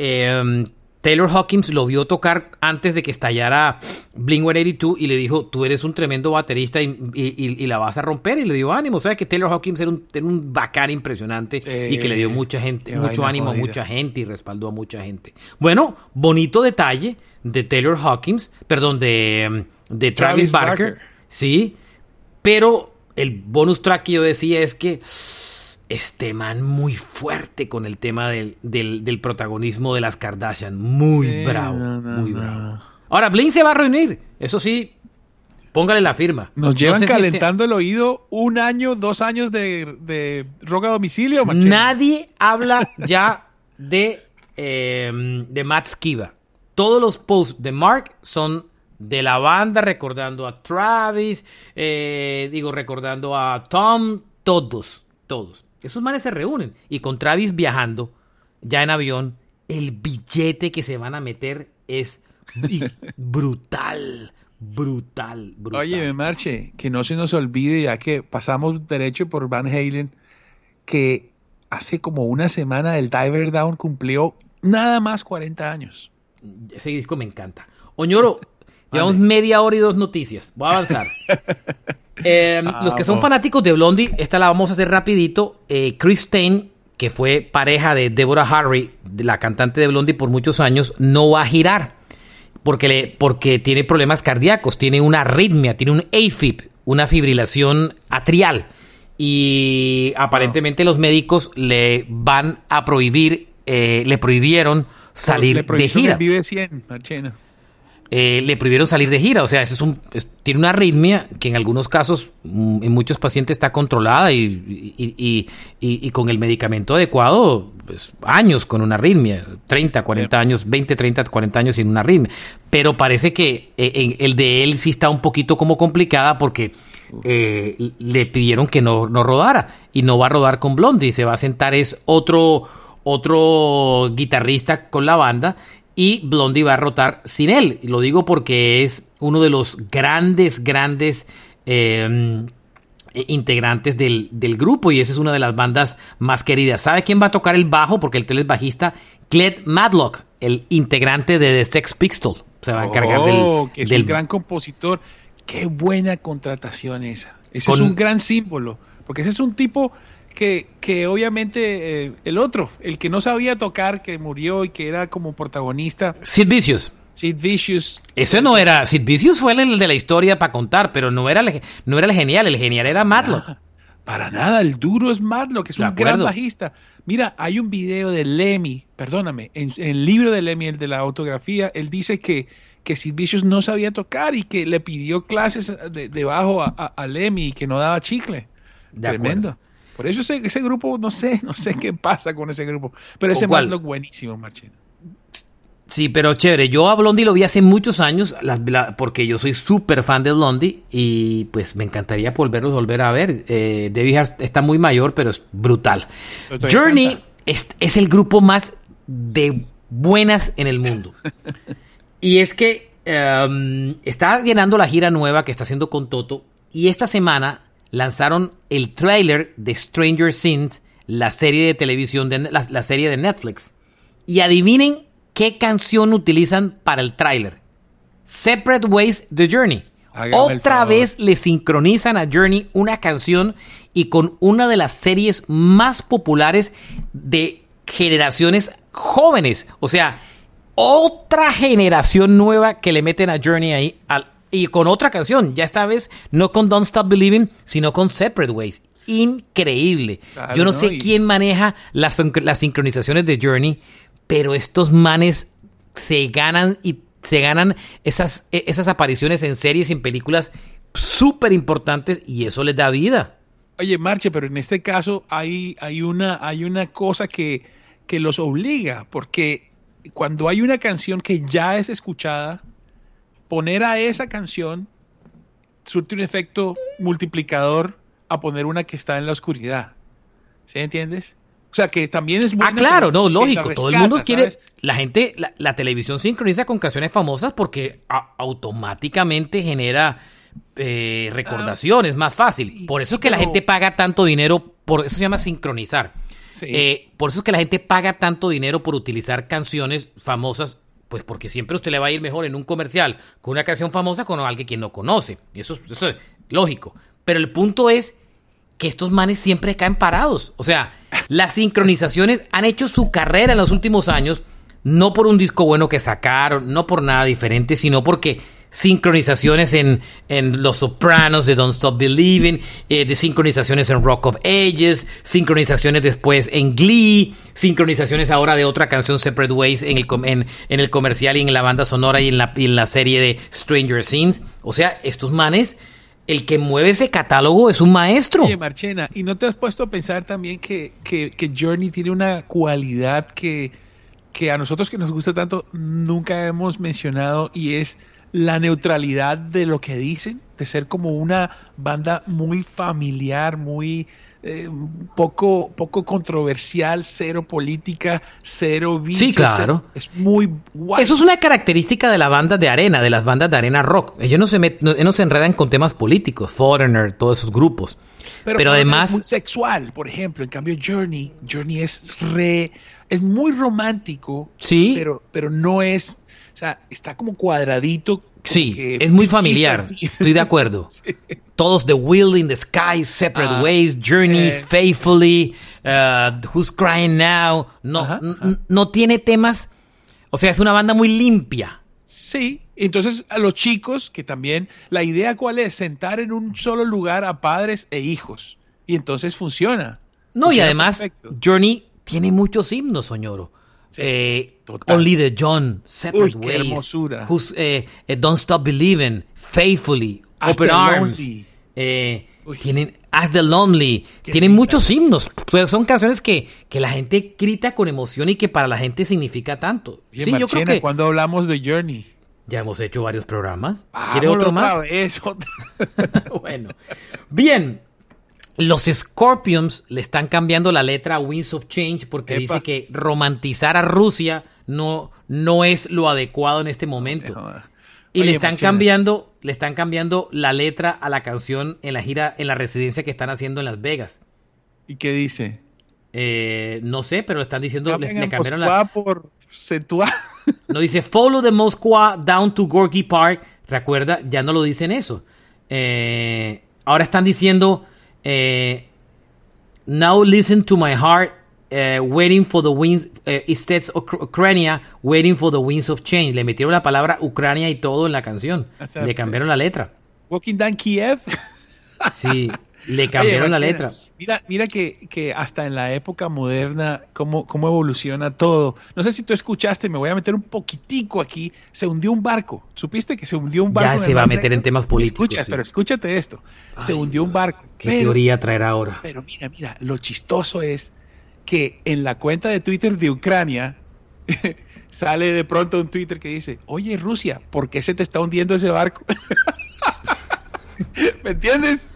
Taylor Hawkins lo vio tocar antes de que estallara Blink-182 y le dijo, tú eres un tremendo baterista y, la vas a romper. Y le dio ánimo. O sea que Taylor Hawkins era un, era un bacán impresionante y que le dio mucha gente, mucho ánimo a mucha gente y respaldó a mucha gente. Bueno, bonito detalle de Taylor Hawkins, perdón, de, de Travis, Barker, Sí, pero el bonus track que yo decía es que este man muy fuerte con el tema del, del, protagonismo de las Kardashian. Muy bravo, muy bravo. Ahora, Blink se va a reunir. Eso sí, póngale la firma. Nos llevan calentando el oído un año, dos años de, de roca a domicilio. Nadie habla ya de, em, de Matt Skiba. Todos los posts de Mark son de la banda recordando a Travis, eh, digo, recordando a Tom, todos, todos. Esos manes se reúnen. Y con Travis viajando, ya en avión, el billete que se van a meter es brutal. Brutal, brutal. Oye, me marche, que no se nos olvide, ya que pasamos derecho por Van Halen, que hace como una semana el Diver Down cumplió nada más 40 años. Ese disco me encanta. Oñoro, llevamos media hora y dos noticias. Voy a avanzar. Em, ah, los que son fanáticos de Blondie, esta la vamos a hacer rapidito. Eh, Chris Stein, que fue pareja de Deborah Harry, la cantante de Blondie por muchos años, no va a girar porque, le, porque tiene problemas cardíacos, tiene una arritmia, tiene un AFib, una fibrilación atrial. y aparentemente los médicos le van a prohibir, eh, le prohibieron salir de gira. Vive 100, Marchena. Eh, le prohibieron salir de gira. O sea, eso es un, tiene una arritmia que en algunos casos, mm, en muchos pacientes está controlada y, y, y, con el medicamento adecuado, pues, años con una arritmia, 30, 40 años, 20, 30, 40 años sin una arritmia. Pero parece que eh, el de él sí está un poquito como complicada porque eh, le pidieron que no, no rodara y no va a rodar con Blondie, se va a sentar es otro otro guitarrista con la banda y Blondie va a rotar sin él. Lo digo porque es uno de los grandes, grandes em, integrantes del, grupo y esa es una de las bandas más queridas. ¿Sabe quién va a tocar el bajo? Porque el es bajista, Cled Madlock, el integrante de The Sex Pistols. Se va a encargar oh, del, que es un gran compositor. Qué buena contratación esa. Ese es un gran símbolo. Porque ese es un tipo que, que obviamente eh, el otro, el que no sabía tocar, que murió y que era como protagonista. Sid Vicious. Sid Vicious. Ese no era. Sid Vicious fue el de la historia para contar, pero no era, el, no era el genial. El genial era Matlock. para nada, el duro es Matlock, que es un gran bajista. Mira, hay un video de Lemmy, perdóname, en, el libro de Lemmy, el de la autografía, él dice que, que Sid Vicious no sabía tocar y que le pidió clases de, bajo a, a, Lemmy y que no daba chicle. Tremendo. Por eso ese, ese, grupo, no sé, no sé qué pasa con ese grupo. Pero ese Matlock buenísimo, Marchena. Sí, pero chévere. Yo a Blondie lo vi hace muchos años, porque yo soy súper fan de Blondie y pues me encantaría volverlos volver a ver. Eh, Debbie Hart está muy mayor, pero es brutal. Journey es, el grupo más de buenas en el mundo. y es que um, está llenando la gira nueva que está haciendo con Toto y esta semana lanzaron el trailer de Stranger Things, la serie de televisión, de, la, serie de Netflix. Y adivinen qué canción utilizan para el trailer. Separate Ways The Journey. Otra vez le sincronizan a Journey una canción y con una de las series más populares de generaciones jóvenes. O sea, otra generación nueva que le meten a Journey ahí al, y con otra canción, ya esta vez no con Don't Stop Believing, sino con Separate Ways. Increíble. Yo no, sé quién maneja las, las sincronizaciones de Journey, pero estos manes se ganan y se ganan esas, e, esas apariciones en series y en películas súper importantes y eso les da vida. Oye, Marche, pero en este caso hay, hay, una, hay una cosa que, que los obliga, porque cuando hay una canción que ya es escuchada, poner a esa canción surte un efecto multiplicador a poner una que está en la oscuridad. ¿Sí entiendes? O sea, que también es muy. Ah, claro, no, lógico. todo el mundo quiere. La gente, la, televisión sincroniza con canciones famosas porque automáticamente genera eh, recordaciones, más fácil. por eso es que la gente paga tanto dinero, por eso se llama sincronizar. Eh, por eso es que la gente paga tanto dinero por utilizar canciones famosas pues porque siempre usted le va a ir mejor en un comercial con una canción famosa con alguien que no conoce. Eso, eso es lógico. Pero el punto es que estos manes siempre caen parados. O sea, las sincronizaciones han hecho su carrera en los últimos años, no por un disco bueno que sacaron, no por nada diferente, sino porque sincronizaciones en, en Los Sopranos de Don't Stop Believing, eh, de sincronizaciones en Rock of Ages, sincronizaciones después en Glee, sincronizaciones ahora de otra canción Separate Ways en el, en, en el comercial y en la banda sonora y en la, en la serie de Stranger Things. O sea, estos manes, el que mueve ese catálogo es un maestro. Oye, Marchena, ¿y no te has puesto a pensar también que, que, que Journey tiene una cualidad que, que a nosotros que nos gusta tanto nunca hemos mencionado y es la neutralidad de lo que dicen, de ser como una banda muy familiar, muy eh, poco, poco controversial, cero política, cero vicio. Sí, claro. Es muy guay. Eso es una característica de la banda de arena, de las bandas de arena rock. Ellos no se, no, se enredan con temas políticos, Foreigner, todos esos grupos. Pero, además... Es muy sexual, por ejemplo. En cambio, Journey, Journey es re... Es muy romántico, sí. pero, pero no es o sea, está como cuadradito. Sí, es muy familiar. Estoy de acuerdo. Todos The Will in the Sky, Separate ah, Ways, Journey, eh. Faithfully, uh, Who's Crying Now. No, no tiene temas. O sea, es una banda muy limpia. Sí, entonces a los chicos que también, la idea cuál es, sentar en un solo lugar a padres e hijos y entonces funciona. No, y además Journey tiene muchos himnos, Soñoro. Eh, Only the John, Separate Ways, hermosura. Eh, eh, Don't Stop Believing, Faithfully, Open Arms. tienen As the Lonely, tienen muchos himnos. son canciones que, que, la gente grita con emoción y que para la gente significa tanto. sí, yo creo que cuando hablamos de Journey. Ya hemos hecho varios programas. ¿Quiere otro más? bueno. Bien, los Scorpions le están cambiando la letra a Winds of Change porque dice que romantizar a Rusia no, no es lo adecuado en este momento. y le están cambiando, le están cambiando la letra a la canción en la gira, en la residencia que están haciendo en Las Vegas. ¿Y qué dice? Eh, no sé, pero le están diciendo, le, cambiaron la. por no dice Follow the Moscow down to Gorky Park. Recuerda, ya no lo dicen eso. Eh, ahora están diciendo eh, now listen to my heart, eh, waiting for the winds, eh, instead Ucrania, waiting for the winds of change. Le metieron la palabra Ucrania y todo en la canción. Le cambiaron la letra. Walking down Kiev. Sí, le cambiaron la letra. Mira, mira que, que, hasta en la época moderna, cómo, cómo evoluciona todo. No sé si tú escuchaste, me voy a meter un poquitico aquí. Se hundió un barco. ¿Supiste que se hundió un barco? Ya se va a meter en temas políticos. Escucha, pero escúchate esto. se hundió un barco. ¿Qué teoría traer ahora? Pero mira, mira, lo chistoso es que en la cuenta de Twitter de Ucrania sale de pronto un Twitter que dice, oye Rusia, ¿por qué se te está hundiendo ese barco? ¿Me entiendes?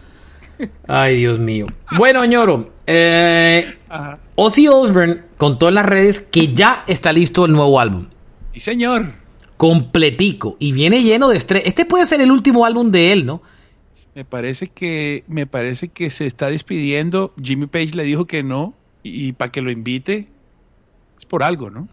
Ay, Dios mío. Bueno, ñoro. Eh, Ozzy Osbourne contó en las redes que ya está listo el nuevo álbum. Sí, señor. Completico. Y viene lleno de estrés. Este puede ser el último álbum de él, ¿no? Me parece que, me parece que se está despidiendo. Jimmy Page le dijo que no. Y, y para que lo invite. Es por algo, ¿no?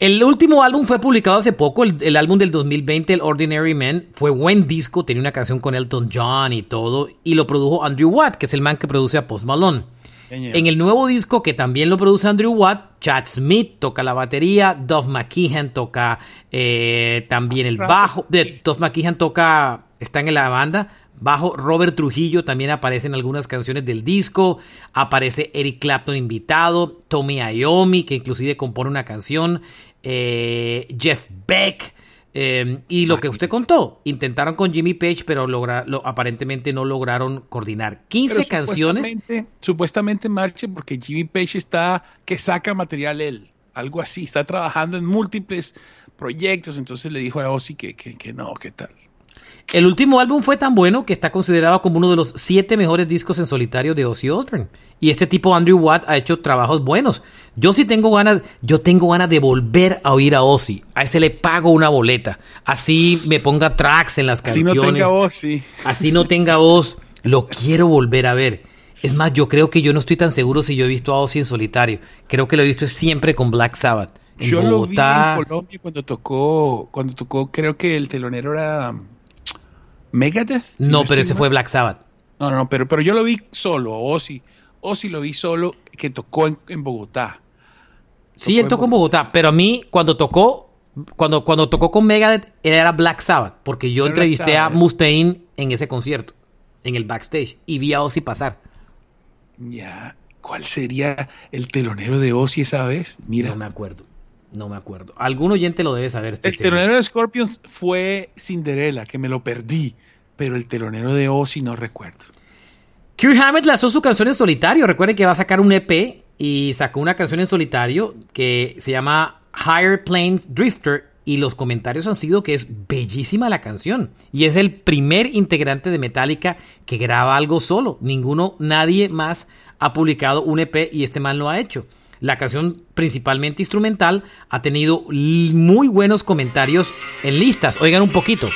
El último álbum fue publicado hace poco, el, álbum del 2020, el Ordinary Man. Fue buen disco, tenía una canción con Elton John y todo. Y lo produjo Andrew Watt, que es el man que produce a Post Malone. En el nuevo disco, que también lo produce Andrew Watt, Chad Smith toca la batería, Duff McKeehan toca eh, también el bajo. Duff McKeehan toca, está en la banda. Bajo Robert Trujillo también aparece en algunas canciones del disco. Aparece Eric Clapton invitado. Tommy Iommi, que inclusive compone una canción. Eh, Jeff Beck. Eh, y lo que usted contó, intentaron con Jimmy Page, pero aparentemente no lograron coordinar. 15 canciones. Supuestamente, marche porque Jimmy Page está que saca material él, algo así, está trabajando en múltiples proyectos, entonces le dijo a Ozzy que, que, que no, ¿qué tal? El último álbum fue tan bueno que está considerado como uno de los siete mejores discos en solitario de Ozzy Osbourne. Y este tipo Andrew Watt ha hecho trabajos buenos. Yo sí tengo ganas, yo tengo ganas de volver a oír a Ozzy. A ese le pago una boleta. Así me ponga tracks en las canciones. Así no tenga voz, sí. Así no tenga voz. Lo quiero volver a ver. Es más, yo creo que yo no estoy tan seguro si yo he visto a Ozzy en solitario. Creo que lo he visto siempre con Black Sabbath. yo lo vi en Colombia cuando tocó, cuando tocó, creo que el telonero era Megadeth. no, pero ese fue Black Sabbath. No, no, pero, pero yo lo vi solo, Ozzy. Ozzy lo vi solo que tocó en, Bogotá. sí, él tocó en Bogotá, pero a mí cuando tocó, cuando, cuando tocó con Megadeth era Black Sabbath, porque yo entrevisté a Mustaine en ese concierto, en el backstage, y vi a Ozzy pasar. Ya, ¿cuál sería el telonero de Ozzy esa vez? Mira. No me acuerdo. No me acuerdo. Algún oyente lo debe saber. El telonero de Scorpions fue Cinderella, que me lo perdí. Pero el telonero de Ozzy no recuerdo. Kirk Hammett lanzó su canción en solitario. Recuerden que va a sacar un EP y sacó una canción en solitario que se llama Higher Planes Drifter. Y los comentarios han sido que es bellísima la canción. Y es el primer integrante de Metallica que graba algo solo. Ninguno, nadie más ha publicado un EP y este man lo ha hecho. La canción principalmente instrumental ha tenido muy buenos comentarios en listas. Oigan un poquito.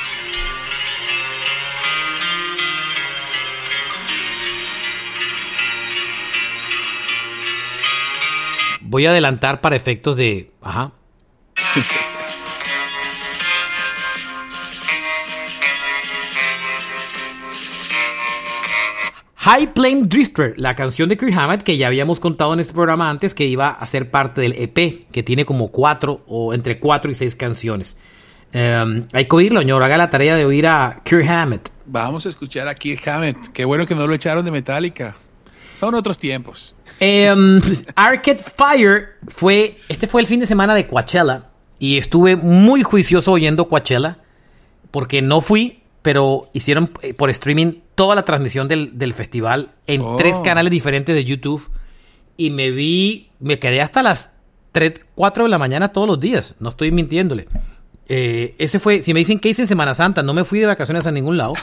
Voy a adelantar para efectos de... Ajá. High Plane Drifter, la canción de Kirk Hammett que ya habíamos contado en este programa antes que iba a ser parte del EP, que tiene como cuatro o entre cuatro y seis canciones. Em, hay que oírlo, señor. Haga la tarea de oír a Kirk Hammett. Vamos a escuchar a Kirk Hammett. Qué bueno que no lo echaron de Metallica. Son otros tiempos. Em, Arcade Fire fue, este fue el fin de semana de Coachella y estuve muy juicioso oyendo Coachella porque no fui, pero hicieron eh, por streaming toda la transmisión del, del festival en Oh. tres canales diferentes de YouTube y me vi, me quedé hasta las 3, 4 de la mañana todos los días, no estoy mintiéndole. Eh, ese fue, si me dicen que hice en Semana Santa, no me fui de vacaciones a ningún lado,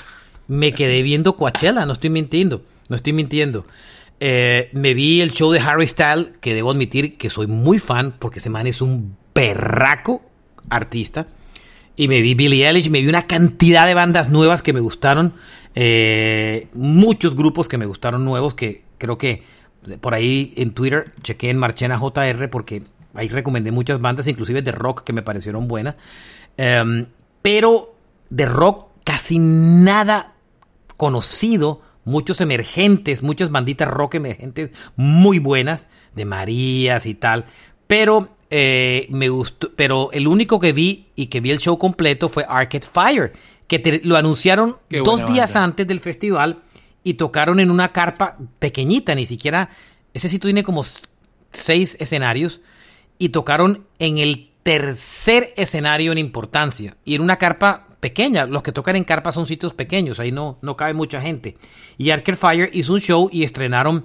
me quedé viendo Coachella, no estoy mintiendo, no estoy mintiendo. Eh, me vi el show de Harry Styles, que debo admitir que soy muy fan, porque ese man es un berraco artista. Y me vi Billie Eilish, me vi una cantidad de bandas nuevas que me gustaron. eh, muchos grupos que me gustaron nuevos, que creo que por ahí en Twitter chequé en Marchena JR, porque ahí recomendé muchas bandas, inclusive de rock, que me parecieron buenas. Em, pero de rock casi nada conocido, muchos emergentes, muchas banditas rock emergentes muy buenas, de Marías y tal, pero eh, me gustó, pero el único que vi y que vi el show completo fue Arcade Fire, que te- lo anunciaron dos días banda. antes del festival y tocaron en una carpa pequeñita, ni siquiera, ese sitio tiene como seis escenarios y tocaron en el tercer escenario en importancia y en una carpa pequeña. Los que tocan en carpa son sitios pequeños, ahí no, no cabe mucha gente. Y Arcade Fire hizo un show y estrenaron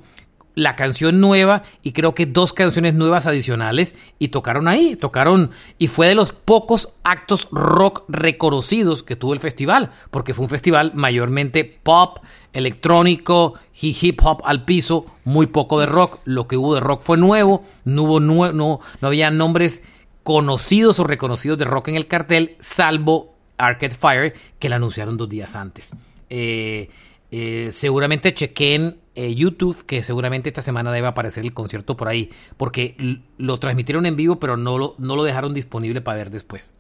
la canción nueva y creo que dos canciones nuevas adicionales y tocaron ahí, tocaron y fue de los pocos actos rock reconocidos que tuvo el festival, porque fue un festival mayormente pop, electrónico, hi- hip hop al piso, muy poco de rock, lo que hubo de rock fue nuevo, no hubo no, no había nombres conocidos o reconocidos de rock en el cartel, salvo Arcade Fire, que la anunciaron dos días antes. Eh, eh, seguramente chequen eh, YouTube, que seguramente esta semana debe aparecer el concierto por ahí, porque lo transmitieron en vivo, pero no lo, no lo dejaron disponible para ver después.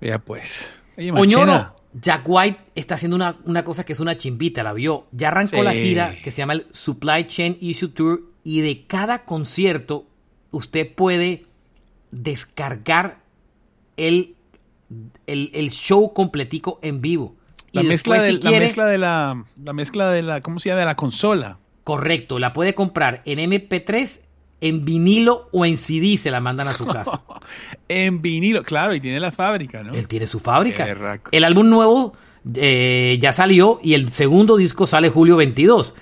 Vea pues. Oye, Oñoro, Jack White está haciendo una, una cosa que es una chimbita, la vio. Ya arrancó Sí. la gira que se llama el Supply Chain Issue Tour y de cada concierto usted puede descargar el, el, el show completico en vivo. Y la mezcla, después, de, si la quiere, mezcla de la, la mezcla de la, ¿cómo se llama? De la consola. correcto, la puede comprar en MP3, en vinilo o en CD, se la mandan a su casa. En vinilo, claro, y tiene la fábrica, ¿no? Él tiene su fábrica. El álbum nuevo eh, ya salió y el segundo disco sale julio 22.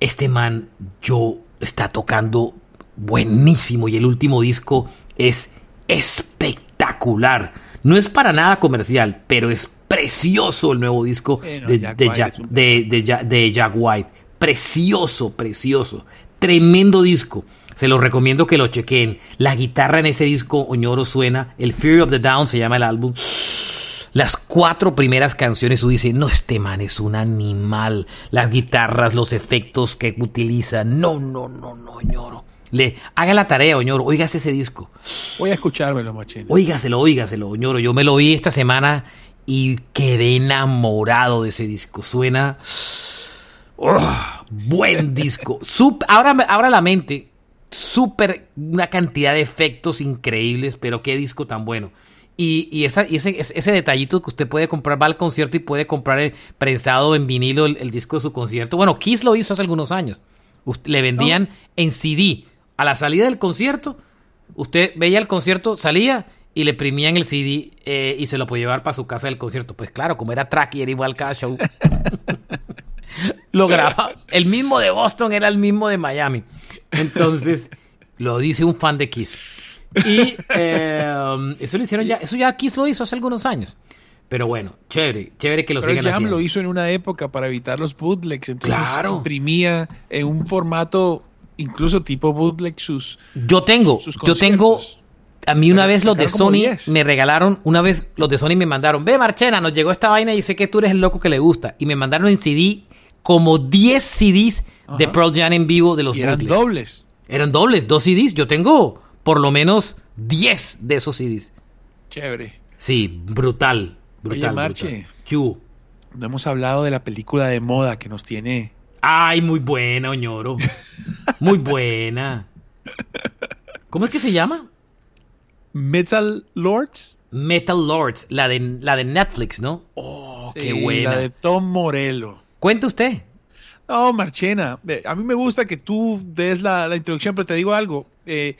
Este man, yo, está tocando buenísimo y el último disco es espectacular. No es para nada comercial, pero es precioso el nuevo disco Sí, no, de, Jack de White Jack, es un- de- de Ja- de Jack White. Precioso, precioso. Tremendo disco. Se lo recomiendo que lo chequen. La guitarra en ese disco, Oñoro, suena. El Fear of the Down se llama el álbum. Las cuatro primeras canciones, tú dices, no, este man es un animal. Las guitarras, los efectos que utiliza. No, no, no, no, Oñoro. Le, haga la tarea, Oñoro. Óigase ese disco. Voy a escuchármelo, Machena. Óigaselo, óigaselo, Oñoro. Yo me lo vi esta semana y quedé enamorado de ese disco. Suena. ¡oh! buen disco. Sup- ahora, ahora la mente. Súper. Una cantidad de efectos increíbles, pero qué disco tan bueno. Y, y esa, y ese, ese detallito que usted puede comprar, va al concierto y puede comprar el prensado en vinilo el, el disco de su concierto. Bueno, Kiss lo hizo hace algunos años. Ust- le vendían en CD. A la salida del concierto, usted veía el concierto, salía y le imprimían el CD eh, y se lo podía llevar para su casa del concierto. Pues claro, como era track y era igual cada show. lo grababa. El mismo de Boston era el mismo de Miami. Entonces, lo dice un fan de Kiss. Y eh, eso lo hicieron ya, eso ya Kiss lo hizo hace algunos años. Pero bueno, chévere, chévere que lo Pero sigan Jam haciendo. lo hizo en una época para evitar los bootlegs, entonces Claro. imprimía en un formato incluso tipo bootleg sus Yo tengo, sus yo tengo. A mí una vez los de Sony 10. me regalaron, una vez los de Sony me mandaron, ve Marchena, nos llegó esta vaina y sé que tú eres el loco que le gusta. Y me mandaron en CD como 10 CDs de. Pearl Jam en vivo de los y eran dobles. Eran dobles, dos CDs. Yo tengo por lo menos 10 de esos CDs. Chévere. Sí, brutal, brutal. Marche. brutal. No hemos hablado de la película de moda que nos tiene. Ay, muy buena, Oñoro. Muy buena. ¿Cómo es que se llama? Metal Lords. Metal Lords, la de, la de Netflix, ¿no? Oh, qué Sí, buena. La de Tom Morello. Cuente usted. No, Marchena, a mí me gusta que tú des la, introducción, pero te digo algo. Eh,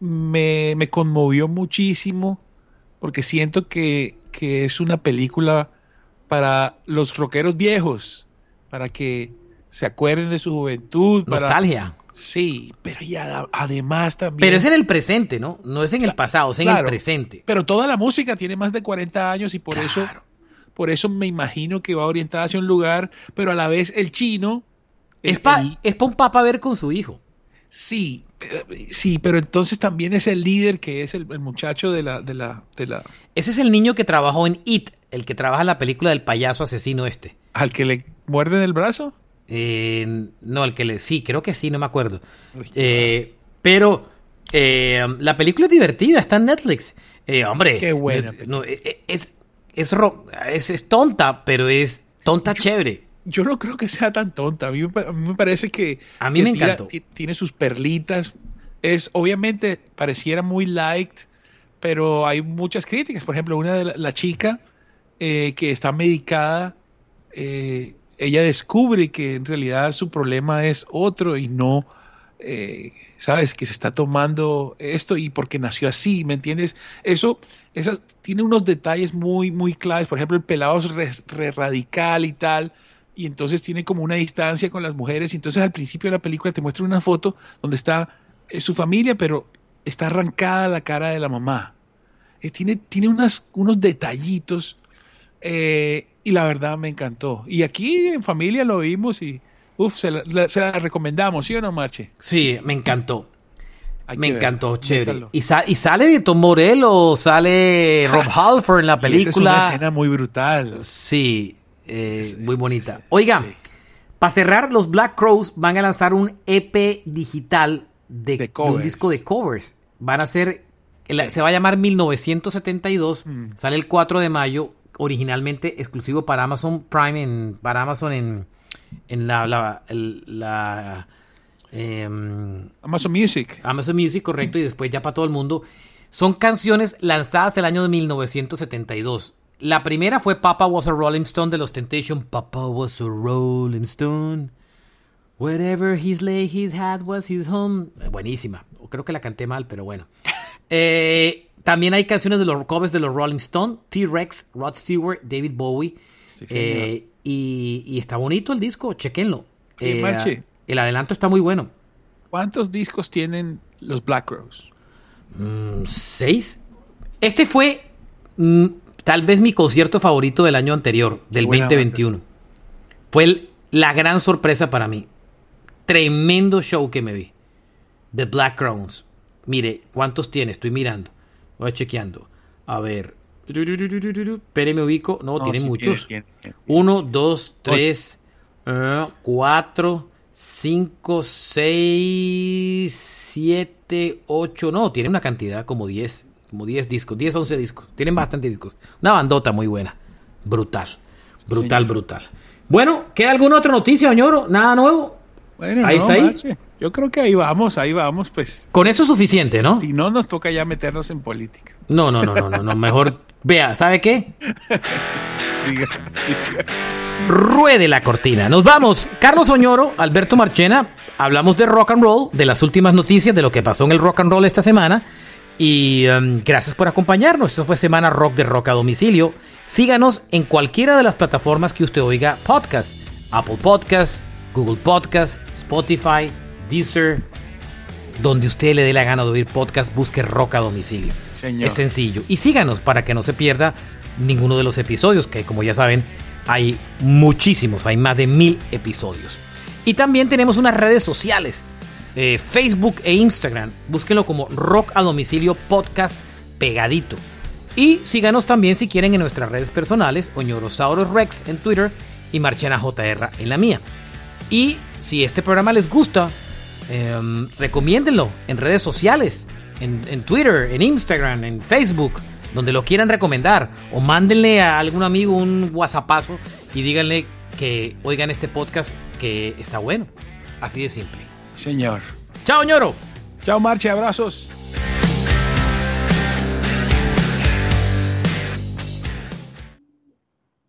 me, conmovió muchísimo porque siento que, es una película para los rockeros viejos, para que se acuerden de su juventud. Nostalgia. Sí, pero ya además también. Pero es en el presente, ¿no? No es en el pasado, es en el presente. Pero toda la música tiene más de 40 años y por eso por eso me imagino que va orientada hacia un lugar, pero a la vez el chino es para es un papá ver con su hijo. Sí, sí, pero entonces también es el líder que es el, muchacho de la, de la, de la. Ese es el niño que trabajó en It, el que trabaja en la película del payaso asesino este. ¿Al que le muerden el brazo? Eh, no, al que le. Sí, creo que sí, no me acuerdo. Eh, pero eh, la película es divertida, está en Netflix. hombre, Qué buena. es, es, es, tonta, pero es tonta chévere. Yo no creo que sea tan tonta. A mí, me parece que. A mí me encantó. Tiene sus perlitas. Es, obviamente, pareciera muy light, pero hay muchas críticas. Por ejemplo, una de la, chica eh, que está medicada, eh, ella descubre que en realidad su problema es otro y no eh, sabes, que se está tomando esto y porque nació así, ¿me entiendes? Eso, tiene unos detalles muy, muy claves. Por ejemplo, el pelado es re, radical y tal, y entonces tiene como una distancia con las mujeres. Y entonces al principio de la película te muestra una foto donde está eh, su familia, pero está arrancada la cara de la mamá. Eh, tiene tiene unos detallitos y la verdad me encantó. Y aquí en familia lo vimos y Uf, se la, recomendamos, ¿sí o no, Marche? Sí, me encantó. me encantó, chévere. Y, y, sale Tom Morello, sale Rob Halford en la película. es una escena muy brutal. Sí, eh, muy bonita. Oiga, para cerrar, los Black Crows van a lanzar un EP digital de, un disco de covers. Van a ser, se va a llamar 1972, mm. sale el 4 de mayo, originalmente exclusivo para Amazon Prime, en, para Amazon en en la, la, em, Amazon Music. Amazon Music, correcto, y después ya para todo el mundo. Son canciones lanzadas el año de 1972. La primera fue Papa Was a Rolling Stone de los Temptation. Papa was a Rolling Stone. Wherever his lay his hat was his home. Buenísima. Creo que la canté mal, pero bueno. Eh, también hay canciones de los covers de los Rolling Stone, T-Rex, Rod Stewart, David Bowie. Eh, y, está bonito el disco, chequenlo. Eh, el adelanto está muy bueno. ¿Cuántos discos tienen los Black Rose? Mm, ¿Seis? Este fue mm, tal vez mi concierto favorito del año anterior, del 2021. Fue la gran sorpresa para mí. Tremendo show que me vi. The Black Crowns. Mire, ¿cuántos tiene? Estoy mirando. Voy chequeando. A ver, Espere, me ubico. No, tiene muchos. Uno, dos, tres, uh, cuatro, cinco, seis, siete, ocho. No, tiene una cantidad como diez. Como diez discos. Diez, once discos. Tienen bastantes discos. Una bandota muy buena. Brutal. Brutal, brutal. Bueno, ¿queda alguna otra noticia, señor? ¿Nada nuevo? Bueno, ahí está ahí. Yo creo que ahí vamos, ahí vamos, pues. Con eso es suficiente, ¿no? Si no, nos toca ya meternos en política. No, no, no, no, no, no. mejor vea, ¿sabe qué? Ruede la cortina. Nos vamos. Carlos Oñoro, Alberto Marchena, hablamos de rock and roll, de las últimas noticias, de lo que pasó en el rock and roll esta semana. Y um, gracias por acompañarnos. Eso fue Semana Rock de Rock a Domicilio. Síganos en cualquiera de las plataformas que usted oiga podcast. Apple Podcast, Google Podcast, Spotify, Deezer, donde usted le dé la gana de oír podcast, busque Rock a domicilio. Es sencillo. Y síganos para que no se pierda ninguno de los episodios, que como ya saben, hay muchísimos, hay más de mil episodios. Y también tenemos unas redes sociales, eh, Facebook e Instagram. Búsquenlo como Rock a Domicilio Podcast pegadito. Y síganos también si quieren en nuestras redes personales, Oñorosaurus Rex en Twitter y Marchena JR en la mía. Y si este programa les gusta, eh, recomiéndenlo en redes sociales, en, Twitter, en Instagram, en Facebook, donde lo quieran recomendar. O mándenle a algún amigo un WhatsAppazo y díganle que oigan este podcast que está bueno. Así de simple. Señor. Chao, ñoro. Chao, Marche, abrazos.